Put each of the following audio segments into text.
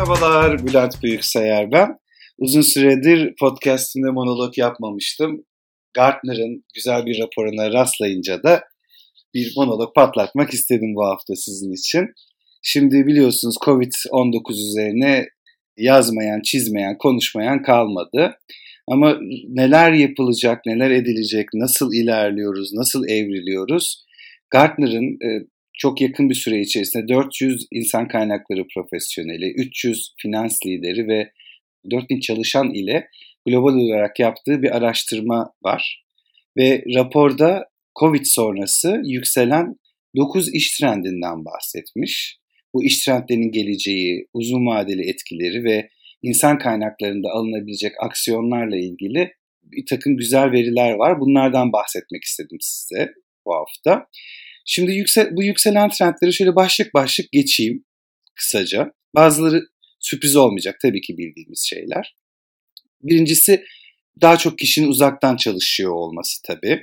Merhabalar, Bülent Büyükseyer ben. Uzun süredir podcastimde monolog yapmamıştım. Gartner'ın güzel bir raporuna rastlayınca da bir monolog patlatmak istedim bu hafta sizin için. Şimdi biliyorsunuz Covid-19 üzerine yazmayan, çizmeyen, konuşmayan kalmadı. Ama neler yapılacak, neler edilecek, nasıl ilerliyoruz, nasıl evriliyoruz? Gartner'ın e, çok yakın bir süre içerisinde 400 insan kaynakları profesyoneli, 300 finans lideri ve 4000 çalışan ile global olarak yaptığı bir araştırma var. Ve raporda Covid sonrası yükselen 9 iş trendinden bahsetmiş. Bu iş trendlerinin geleceği, uzun vadeli etkileri ve insan kaynaklarında alınabilecek aksiyonlarla ilgili bir takım güzel veriler var. Bunlardan bahsetmek istedim size bu hafta. Şimdi yüksel, bu yükselen trendleri şöyle başlık başlık geçeyim kısaca. Bazıları sürpriz olmayacak tabii ki bildiğimiz şeyler. Birincisi daha çok kişinin uzaktan çalışıyor olması tabii.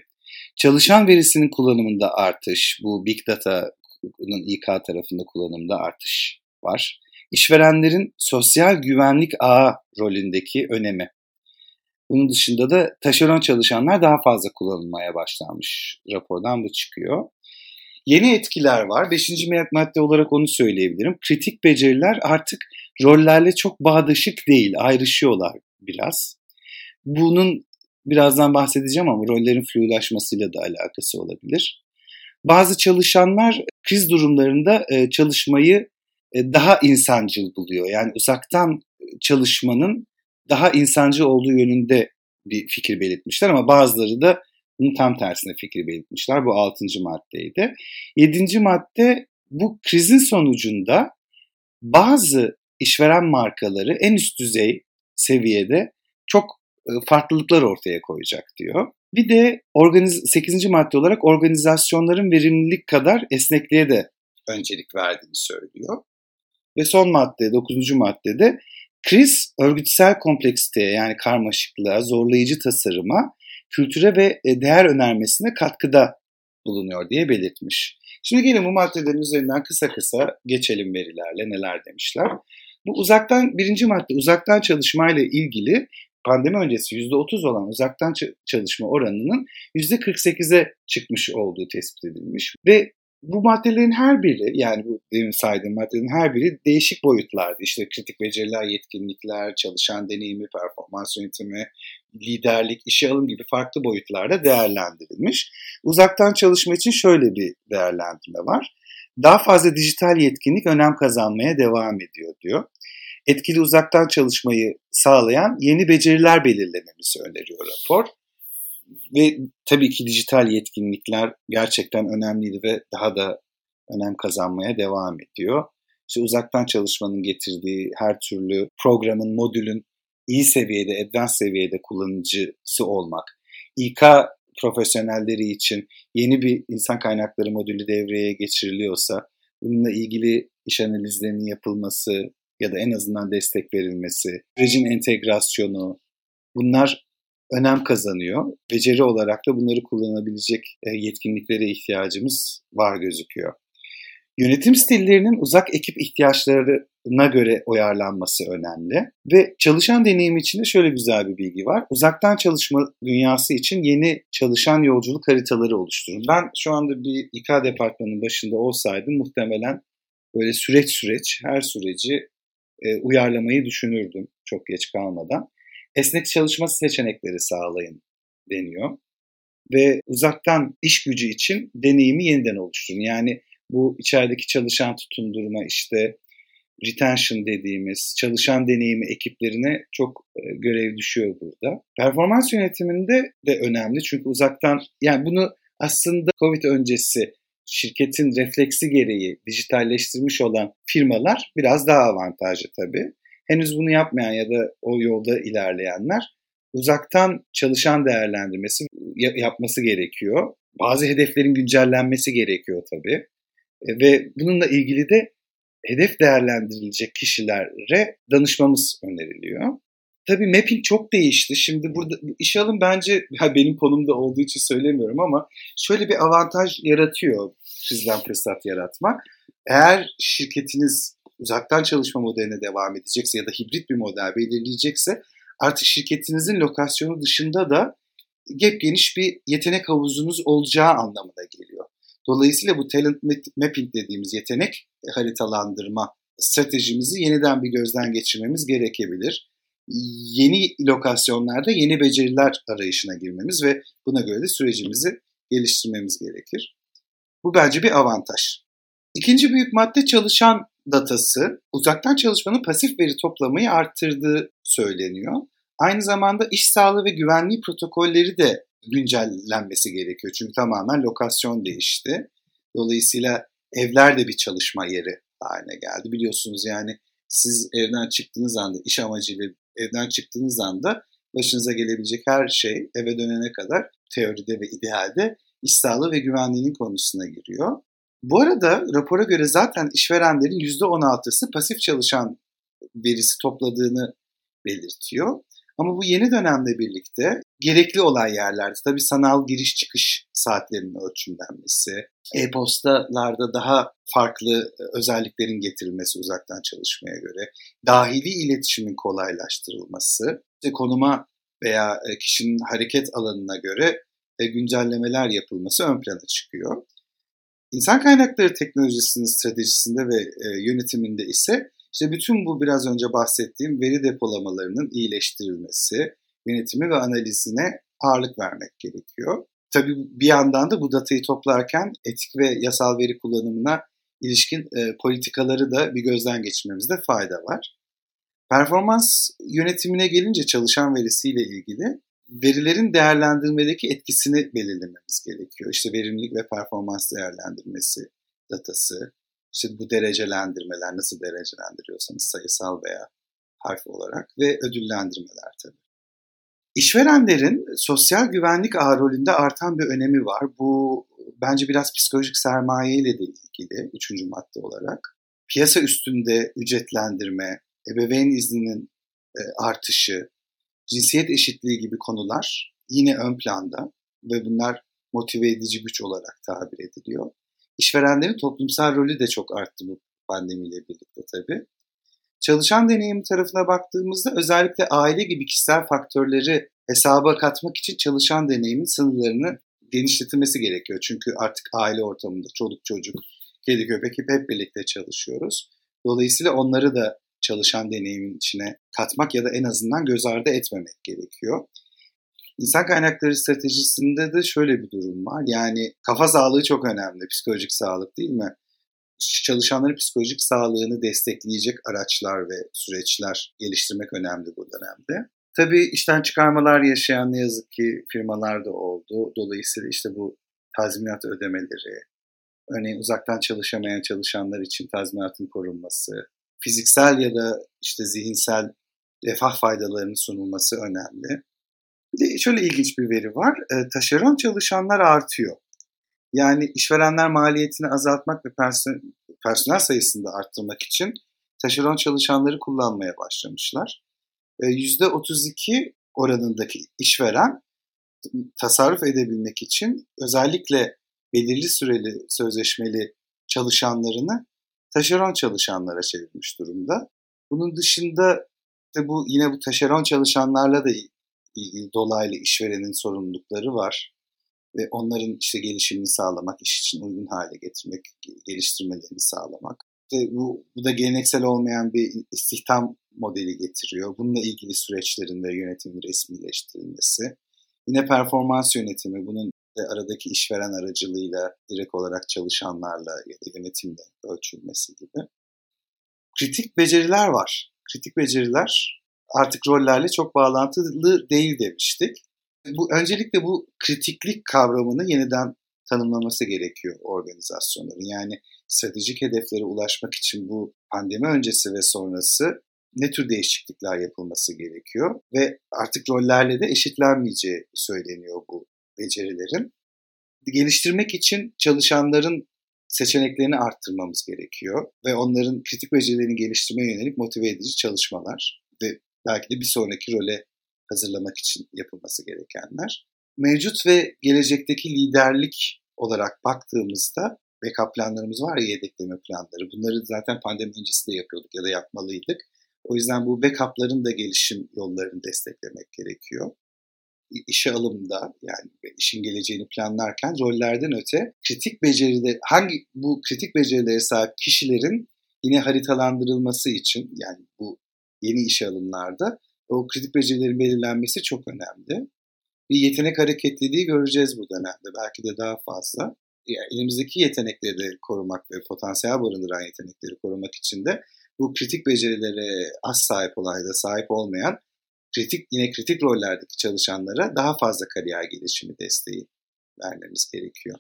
Çalışan verisinin kullanımında artış, bu Big Data'nın İK tarafında kullanımda artış var. İşverenlerin sosyal güvenlik ağı rolündeki önemi. Bunun dışında da taşeron çalışanlar daha fazla kullanılmaya başlanmış. Rapordan bu çıkıyor. Yeni etkiler var. Beşinci madde olarak onu söyleyebilirim. Kritik beceriler artık rollerle çok bağdaşık değil, ayrışıyorlar biraz. Bunun birazdan bahsedeceğim ama rollerin flulaşmasıyla da alakası olabilir. Bazı çalışanlar kriz durumlarında e, çalışmayı e, daha insancıl buluyor. Yani uzaktan çalışmanın daha insancı olduğu yönünde bir fikir belirtmişler ama bazıları da bunun tam tersine fikir belirtmişler. Bu altıncı maddeydi. Yedinci madde bu krizin sonucunda bazı işveren markaları en üst düzey seviyede çok e, farklılıklar ortaya koyacak diyor. Bir de organiz 8. madde olarak organizasyonların verimlilik kadar esnekliğe de öncelik verdiğini söylüyor. Ve son madde, 9. maddede kriz örgütsel kompleksiteye yani karmaşıklığa, zorlayıcı tasarıma kültüre ve e, değer önermesine katkıda bulunuyor diye belirtmiş. Şimdi gelin bu maddelerin üzerinden kısa kısa geçelim verilerle neler demişler. Bu uzaktan birinci madde uzaktan çalışmayla ilgili pandemi öncesi %30 olan uzaktan çalışma oranının %48'e çıkmış olduğu tespit edilmiş. Ve bu maddelerin her biri yani bu demin saydığım maddelerin her biri değişik boyutlarda. İşte kritik beceriler, yetkinlikler, çalışan deneyimi, performans yönetimi, liderlik, işe alım gibi farklı boyutlarda değerlendirilmiş. Uzaktan çalışma için şöyle bir değerlendirme var. Daha fazla dijital yetkinlik önem kazanmaya devam ediyor diyor. Etkili uzaktan çalışmayı sağlayan yeni beceriler belirlememizi öneriyor rapor. Ve tabii ki dijital yetkinlikler gerçekten önemliydi ve daha da önem kazanmaya devam ediyor. İşte uzaktan çalışmanın getirdiği her türlü programın, modülün iyi seviyede, advanced seviyede kullanıcısı olmak, İK profesyonelleri için yeni bir insan kaynakları modülü devreye geçiriliyorsa bununla ilgili iş analizlerinin yapılması ya da en azından destek verilmesi, sürecin entegrasyonu bunlar önem kazanıyor. Beceri olarak da bunları kullanabilecek e, yetkinliklere ihtiyacımız var gözüküyor. Yönetim stillerinin uzak ekip ihtiyaçlarına göre uyarlanması önemli. Ve çalışan deneyimi için de şöyle güzel bir bilgi var. Uzaktan çalışma dünyası için yeni çalışan yolculuk haritaları oluşturun. Ben şu anda bir İK departmanının başında olsaydım muhtemelen böyle süreç süreç her süreci e, uyarlamayı düşünürdüm çok geç kalmadan. Esnek çalışma seçenekleri sağlayın deniyor. Ve uzaktan iş gücü için deneyimi yeniden oluşturun. Yani bu içerideki çalışan tutundurma işte retention dediğimiz çalışan deneyimi ekiplerine çok e, görev düşüyor burada. Performans yönetiminde de önemli çünkü uzaktan yani bunu aslında Covid öncesi şirketin refleksi gereği dijitalleştirmiş olan firmalar biraz daha avantajlı tabii. Henüz bunu yapmayan ya da o yolda ilerleyenler uzaktan çalışan değerlendirmesi yapması gerekiyor. Bazı hedeflerin güncellenmesi gerekiyor tabii. E, ve bununla ilgili de hedef değerlendirilecek kişilere danışmamız öneriliyor. Tabii mapping çok değişti. Şimdi burada iş alım bence benim konumda olduğu için söylemiyorum ama şöyle bir avantaj yaratıyor sizden fırsat yaratmak. Eğer şirketiniz uzaktan çalışma modeline devam edecekse ya da hibrit bir model belirleyecekse artık şirketinizin lokasyonu dışında da gep geniş bir yetenek havuzunuz olacağı anlamına geliyor. Dolayısıyla bu talent mapping dediğimiz yetenek haritalandırma stratejimizi yeniden bir gözden geçirmemiz gerekebilir. Yeni lokasyonlarda yeni beceriler arayışına girmemiz ve buna göre de sürecimizi geliştirmemiz gerekir. Bu bence bir avantaj. İkinci büyük madde çalışan datası uzaktan çalışmanın pasif veri toplamayı arttırdığı söyleniyor. Aynı zamanda iş sağlığı ve güvenliği protokolleri de güncellenmesi gerekiyor. Çünkü tamamen lokasyon değişti. Dolayısıyla evler de bir çalışma yeri haline geldi. Biliyorsunuz yani siz evden çıktığınız anda, iş amacıyla evden çıktığınız anda başınıza gelebilecek her şey eve dönene kadar teoride ve idealde iş sağlığı ve güvenliğinin konusuna giriyor. Bu arada rapora göre zaten işverenlerin %16'sı pasif çalışan verisi topladığını belirtiyor. Ama bu yeni dönemle birlikte gerekli olan yerlerde tabii sanal giriş çıkış saatlerinin ölçümlenmesi, e-postalarda daha farklı özelliklerin getirilmesi uzaktan çalışmaya göre, dahili iletişimin kolaylaştırılması, işte konuma veya e, kişinin hareket alanına göre e, güncellemeler yapılması ön plana çıkıyor. İnsan kaynakları teknolojisinin stratejisinde ve e, yönetiminde ise işte bütün bu biraz önce bahsettiğim veri depolamalarının iyileştirilmesi, yönetimi ve analizine ağırlık vermek gerekiyor. Tabii bir yandan da bu datayı toplarken etik ve yasal veri kullanımına ilişkin e, politikaları da bir gözden geçirmemizde fayda var. Performans yönetimine gelince çalışan verisiyle ilgili verilerin değerlendirmedeki etkisini belirlememiz gerekiyor. İşte verimlilik ve performans değerlendirmesi datası, işte bu derecelendirmeler nasıl derecelendiriyorsanız sayısal veya harf olarak ve ödüllendirmeler tabii. İşverenlerin sosyal güvenlik ağ rolünde artan bir önemi var. Bu bence biraz psikolojik sermaye ile de ilgili üçüncü madde olarak. Piyasa üstünde ücretlendirme, ebeveyn izninin e, artışı, cinsiyet eşitliği gibi konular yine ön planda ve bunlar motive edici güç olarak tabir ediliyor. İşverenlerin toplumsal rolü de çok arttı bu pandemiyle birlikte tabii. Çalışan deneyimi tarafına baktığımızda özellikle aile gibi kişisel faktörleri hesaba katmak için çalışan deneyimin sınırlarını genişletilmesi gerekiyor. Çünkü artık aile ortamında çoluk çocuk, kedi köpek hep birlikte çalışıyoruz. Dolayısıyla onları da çalışan deneyimin içine katmak ya da en azından göz ardı etmemek gerekiyor. İnsan kaynakları stratejisinde de şöyle bir durum var. Yani kafa sağlığı çok önemli, psikolojik sağlık değil mi? Çalışanların psikolojik sağlığını destekleyecek araçlar ve süreçler geliştirmek önemli bu dönemde. Tabii işten çıkarmalar yaşayan ne yazık ki firmalar da oldu. Dolayısıyla işte bu tazminat ödemeleri, örneğin uzaktan çalışamayan çalışanlar için tazminatın korunması, fiziksel ya da işte zihinsel refah faydalarının sunulması önemli. Bir de şöyle ilginç bir veri var. E, taşeron çalışanlar artıyor. Yani işverenler maliyetini azaltmak ve personel sayısını da arttırmak için taşeron çalışanları kullanmaya başlamışlar. %32 e, oranındaki işveren tasarruf edebilmek için özellikle belirli süreli sözleşmeli çalışanlarını taşeron çalışanlara çevirmiş durumda. Bunun dışında de bu yine bu taşeron çalışanlarla da ilgili dolaylı işverenin sorumlulukları var ve onların işte gelişimini sağlamak, iş için uygun hale getirmek, geliştirmelerini sağlamak. İşte bu, bu da geleneksel olmayan bir istihdam modeli getiriyor. Bununla ilgili süreçlerin ve yönetimin resmileştirilmesi. Yine performans yönetimi, bunun aradaki işveren aracılığıyla direkt olarak çalışanlarla ya da yönetimle ölçülmesi gibi. Kritik beceriler var. Kritik beceriler artık rollerle çok bağlantılı değil demiştik. Bu öncelikle bu kritiklik kavramını yeniden tanımlaması gerekiyor organizasyonların. Yani stratejik hedeflere ulaşmak için bu pandemi öncesi ve sonrası ne tür değişiklikler yapılması gerekiyor ve artık rollerle de eşitlenmeyeceği söyleniyor bu becerilerin. Geliştirmek için çalışanların seçeneklerini arttırmamız gerekiyor ve onların kritik becerilerini geliştirmeye yönelik motive edici çalışmalar ve belki de bir sonraki role hazırlamak için yapılması gerekenler. Mevcut ve gelecekteki liderlik olarak baktığımızda backup planlarımız var ya yedekleme planları. Bunları zaten pandemi öncesinde yapıyorduk ya da yapmalıydık. O yüzden bu backup'ların da gelişim yollarını desteklemek gerekiyor. İşe alımda yani işin geleceğini planlarken rollerden öte kritik beceride hangi bu kritik becerilere sahip kişilerin yine haritalandırılması için yani bu yeni işe alımlarda o kritik becerilerin belirlenmesi çok önemli. Bir yetenek hareketliliği göreceğiz bu dönemde belki de daha fazla. Yani elimizdeki yetenekleri korumak ve potansiyel barındıran yetenekleri korumak için de bu kritik becerilere az sahip olan ya da sahip olmayan kritik yine kritik rollerdeki çalışanlara daha fazla kariyer gelişimi desteği vermemiz gerekiyor.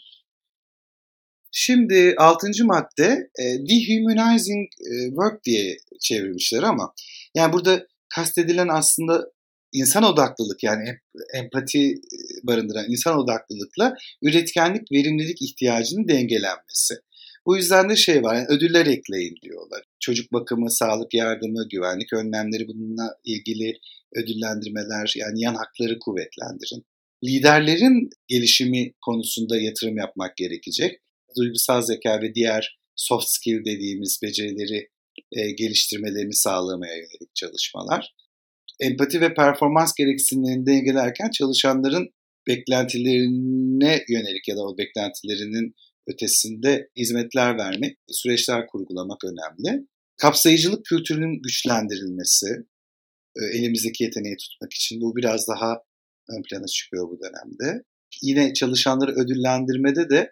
Şimdi altıncı madde e, dehumanizing e, work diye çevirmişler ama yani burada kastedilen aslında insan odaklılık yani empati barındıran insan odaklılıkla üretkenlik, verimlilik ihtiyacının dengelenmesi. Bu yüzden de şey var, yani ödüller ekleyin diyorlar. Çocuk bakımı, sağlık yardımı, güvenlik önlemleri bununla ilgili ödüllendirmeler, yani yan hakları kuvvetlendirin. Liderlerin gelişimi konusunda yatırım yapmak gerekecek. Duygusal zeka ve diğer soft skill dediğimiz becerileri e, geliştirmelerini sağlamaya yönelik çalışmalar. Empati ve performans gereksinimlerini dengelerken çalışanların beklentilerine yönelik ya da o beklentilerinin ötesinde hizmetler vermek, süreçler kurgulamak önemli. Kapsayıcılık kültürünün güçlendirilmesi, e, elimizdeki yeteneği tutmak için bu biraz daha ön plana çıkıyor bu dönemde. Yine çalışanları ödüllendirmede de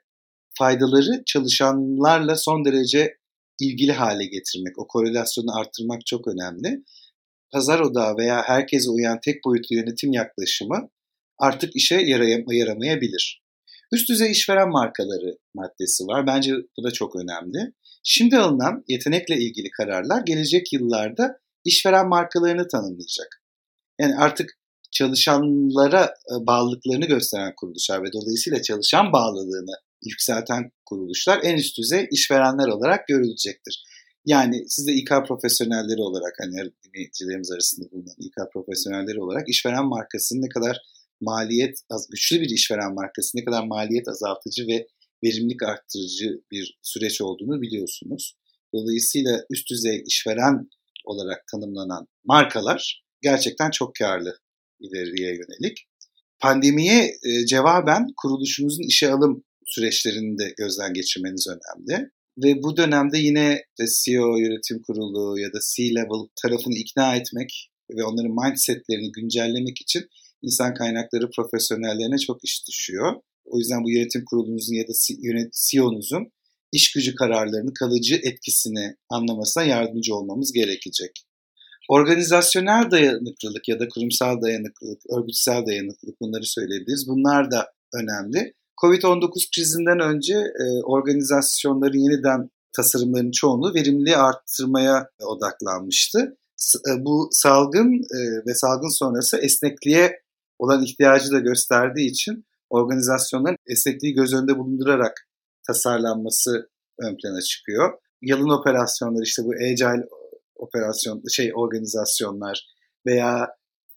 faydaları çalışanlarla son derece ilgili hale getirmek, o korelasyonu arttırmak çok önemli. Pazar odağı veya herkese uyan tek boyutlu yönetim yaklaşımı artık işe yaramayabilir. Üst düzey işveren markaları maddesi var. Bence bu da çok önemli. Şimdi alınan yetenekle ilgili kararlar gelecek yıllarda işveren markalarını tanımlayacak. Yani artık çalışanlara e, bağlılıklarını gösteren kuruluşlar ve dolayısıyla çalışan bağlılığını yükselten kuruluşlar en üst düzey işverenler olarak görülecektir. Yani siz de İK profesyonelleri olarak hani dinleyicilerimiz arasında bulunan İK profesyonelleri olarak işveren markasının ne kadar maliyet güçlü bir işveren markası ne kadar maliyet azaltıcı ve verimlilik arttırıcı bir süreç olduğunu biliyorsunuz. Dolayısıyla üst düzey işveren olarak tanımlanan markalar gerçekten çok karlı ileriye yönelik. Pandemiye e, cevaben kuruluşunuzun işe alım süreçlerini de gözden geçirmeniz önemli. Ve bu dönemde yine CEO, yönetim kurulu ya da C-level tarafını ikna etmek ve onların mindsetlerini güncellemek için insan kaynakları profesyonellerine çok iş düşüyor. O yüzden bu yönetim kurulunuzun ya da CEO'nuzun iş gücü kararlarını kalıcı etkisini anlamasına yardımcı olmamız gerekecek. Organizasyonel dayanıklılık ya da kurumsal dayanıklılık, örgütsel dayanıklılık bunları söyleyebiliriz. Bunlar da önemli. Covid-19 krizinden önce e, organizasyonların yeniden tasarımlarının çoğunluğu verimliliği arttırmaya odaklanmıştı. E, bu salgın e, ve salgın sonrası esnekliğe olan ihtiyacı da gösterdiği için organizasyonların esnekliği göz önünde bulundurarak tasarlanması ön plana çıkıyor. Yalın operasyonlar işte bu agile operasyon şey organizasyonlar veya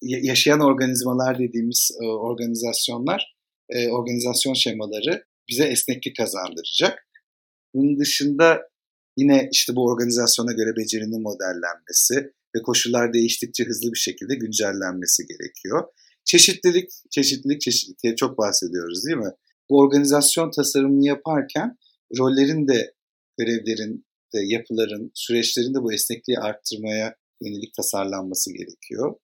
yaşayan organizmalar dediğimiz e, organizasyonlar e, organizasyon şemaları bize esneklik kazandıracak. Bunun dışında yine işte bu organizasyona göre becerinin modellenmesi ve koşullar değiştikçe hızlı bir şekilde güncellenmesi gerekiyor. Çeşitlilik, çeşitlilik, çeşitlilikleri çok bahsediyoruz değil mi? Bu organizasyon tasarımını yaparken rollerin de, görevlerin de, yapıların, süreçlerin de bu esnekliği arttırmaya yönelik tasarlanması gerekiyor.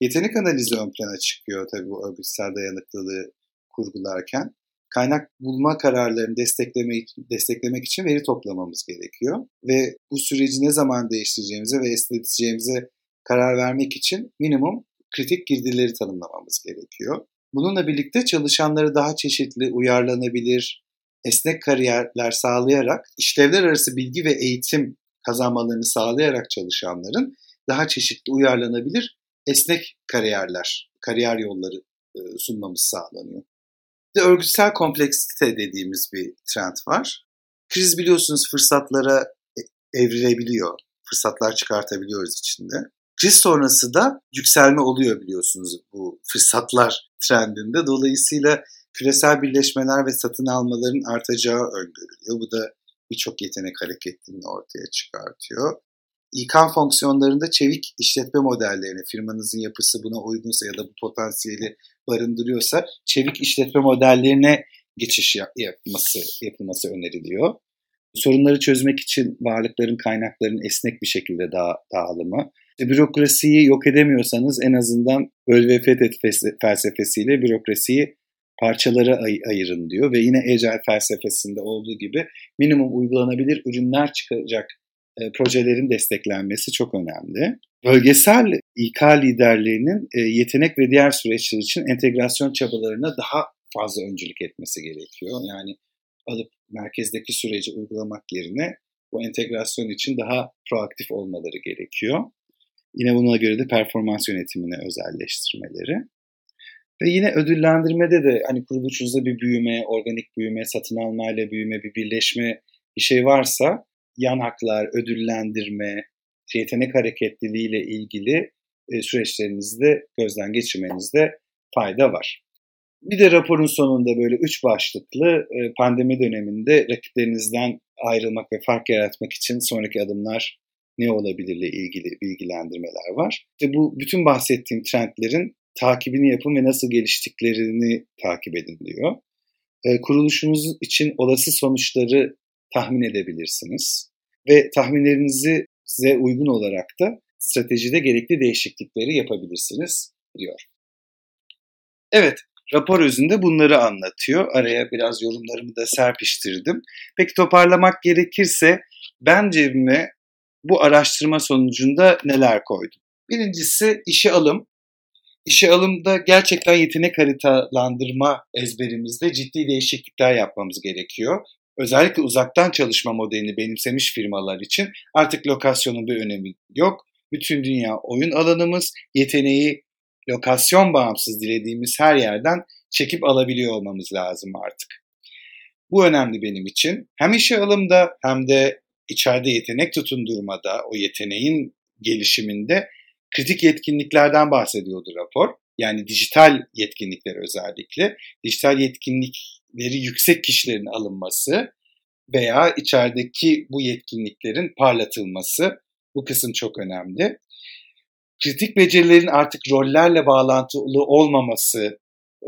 Yetenek analizi ön plana çıkıyor tabii bu örgütsel dayanıklılığı kurgularken. Kaynak bulma kararlarını desteklemek, desteklemek için veri toplamamız gerekiyor. Ve bu süreci ne zaman değiştireceğimize ve esneteceğimize karar vermek için minimum kritik girdileri tanımlamamız gerekiyor. Bununla birlikte çalışanları daha çeşitli, uyarlanabilir, esnek kariyerler sağlayarak, işlevler arası bilgi ve eğitim kazanmalarını sağlayarak çalışanların daha çeşitli, uyarlanabilir, esnek kariyerler, kariyer yolları e, sunmamız sağlanıyor. Bir de örgütsel kompleksite dediğimiz bir trend var. Kriz biliyorsunuz fırsatlara e, evrilebiliyor. Fırsatlar çıkartabiliyoruz içinde. Kriz sonrası da yükselme oluyor biliyorsunuz bu fırsatlar trendinde. Dolayısıyla küresel birleşmeler ve satın almaların artacağı öngörülüyor. Bu da birçok yetenek hareketliliğini ortaya çıkartıyor. İK fonksiyonlarında çevik işletme modellerine, firmanızın yapısı buna uygunsa ya da bu potansiyeli barındırıyorsa çevik işletme modellerine geçiş yapması, yapılması öneriliyor. Sorunları çözmek için varlıkların, kaynakların esnek bir şekilde daha dağılımı. Bürokrasiyi yok edemiyorsanız en azından böl ve fethet felsefesiyle bürokrasiyi parçalara ay- ayırın diyor ve yine Agile felsefesinde olduğu gibi minimum uygulanabilir ürünler çıkacak e, projelerin desteklenmesi çok önemli. Bölgesel İK liderlerinin e, yetenek ve diğer süreçler için entegrasyon çabalarına daha fazla öncülük etmesi gerekiyor. Yani alıp merkezdeki süreci uygulamak yerine bu entegrasyon için daha proaktif olmaları gerekiyor. Yine buna göre de performans yönetimine özelleştirmeleri. Ve yine ödüllendirmede de hani kuruluşunuzda bir büyüme, organik büyüme, satın almayla büyüme, bir birleşme bir şey varsa yan haklar, ödüllendirme, yetenek hareketliliği ile ilgili e, süreçlerinizde gözden geçirmenizde fayda var. Bir de raporun sonunda böyle üç başlıklı e, pandemi döneminde rakiplerinizden ayrılmak ve fark yaratmak için sonraki adımlar ne olabilirle ilgili bilgilendirmeler var. İşte bu bütün bahsettiğim trendlerin takibini yapın ve nasıl geliştiklerini takip edin diyor. E, kuruluşunuz için olası sonuçları tahmin edebilirsiniz ve tahminlerinizi size uygun olarak da stratejide gerekli değişiklikleri yapabilirsiniz diyor. Evet, rapor özünde bunları anlatıyor. Araya biraz yorumlarımı da serpiştirdim. Peki toparlamak gerekirse ben cebime bu araştırma sonucunda neler koydum? Birincisi işe alım. İşe alımda gerçekten yetenek haritalandırma ezberimizde ciddi değişiklikler yapmamız gerekiyor. Özellikle uzaktan çalışma modelini benimsemiş firmalar için artık lokasyonun bir önemi yok. Bütün dünya oyun alanımız, yeteneği lokasyon bağımsız dilediğimiz her yerden çekip alabiliyor olmamız lazım artık. Bu önemli benim için. Hem işe alımda hem de içeride yetenek tutundurmada, o yeteneğin gelişiminde kritik yetkinliklerden bahsediyordu rapor. Yani dijital yetkinlikler özellikle. Dijital yetkinlikleri yüksek kişilerin alınması veya içerideki bu yetkinliklerin parlatılması bu kısım çok önemli. Kritik becerilerin artık rollerle bağlantılı olmaması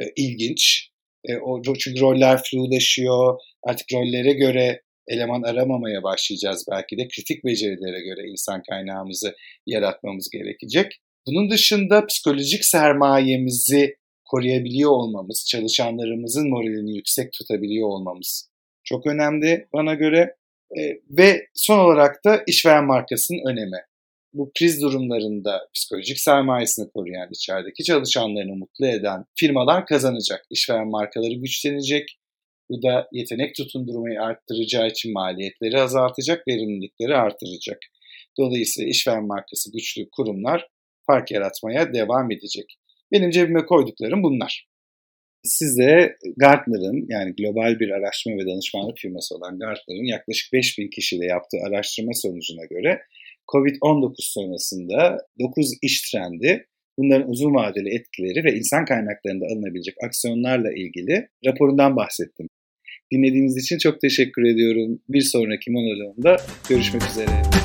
e, ilginç. E, o çünkü roller flulaşıyor. Artık rollere göre eleman aramamaya başlayacağız belki de. Kritik becerilere göre insan kaynağımızı yaratmamız gerekecek. Bunun dışında psikolojik sermayemizi koruyabiliyor olmamız, çalışanlarımızın moralini yüksek tutabiliyor olmamız çok önemli bana göre. E, ve son olarak da işveren markasının önemi. Bu kriz durumlarında psikolojik sermayesini koruyan, içerideki çalışanlarını mutlu eden firmalar kazanacak. İşveren markaları güçlenecek, bu da yetenek tutundurmayı arttıracağı için maliyetleri azaltacak, verimlilikleri artıracak. Dolayısıyla işveren markası güçlü kurumlar fark yaratmaya devam edecek. Benim cebime koyduklarım bunlar. Size Gartner'ın yani global bir araştırma ve danışmanlık firması olan Gartner'ın yaklaşık 5000 kişiyle yaptığı araştırma sonucuna göre COVID-19 sonrasında 9 iş trendi bunların uzun vadeli etkileri ve insan kaynaklarında alınabilecek aksiyonlarla ilgili raporundan bahsettim. Dinlediğiniz için çok teşekkür ediyorum. Bir sonraki monologumda görüşmek üzere.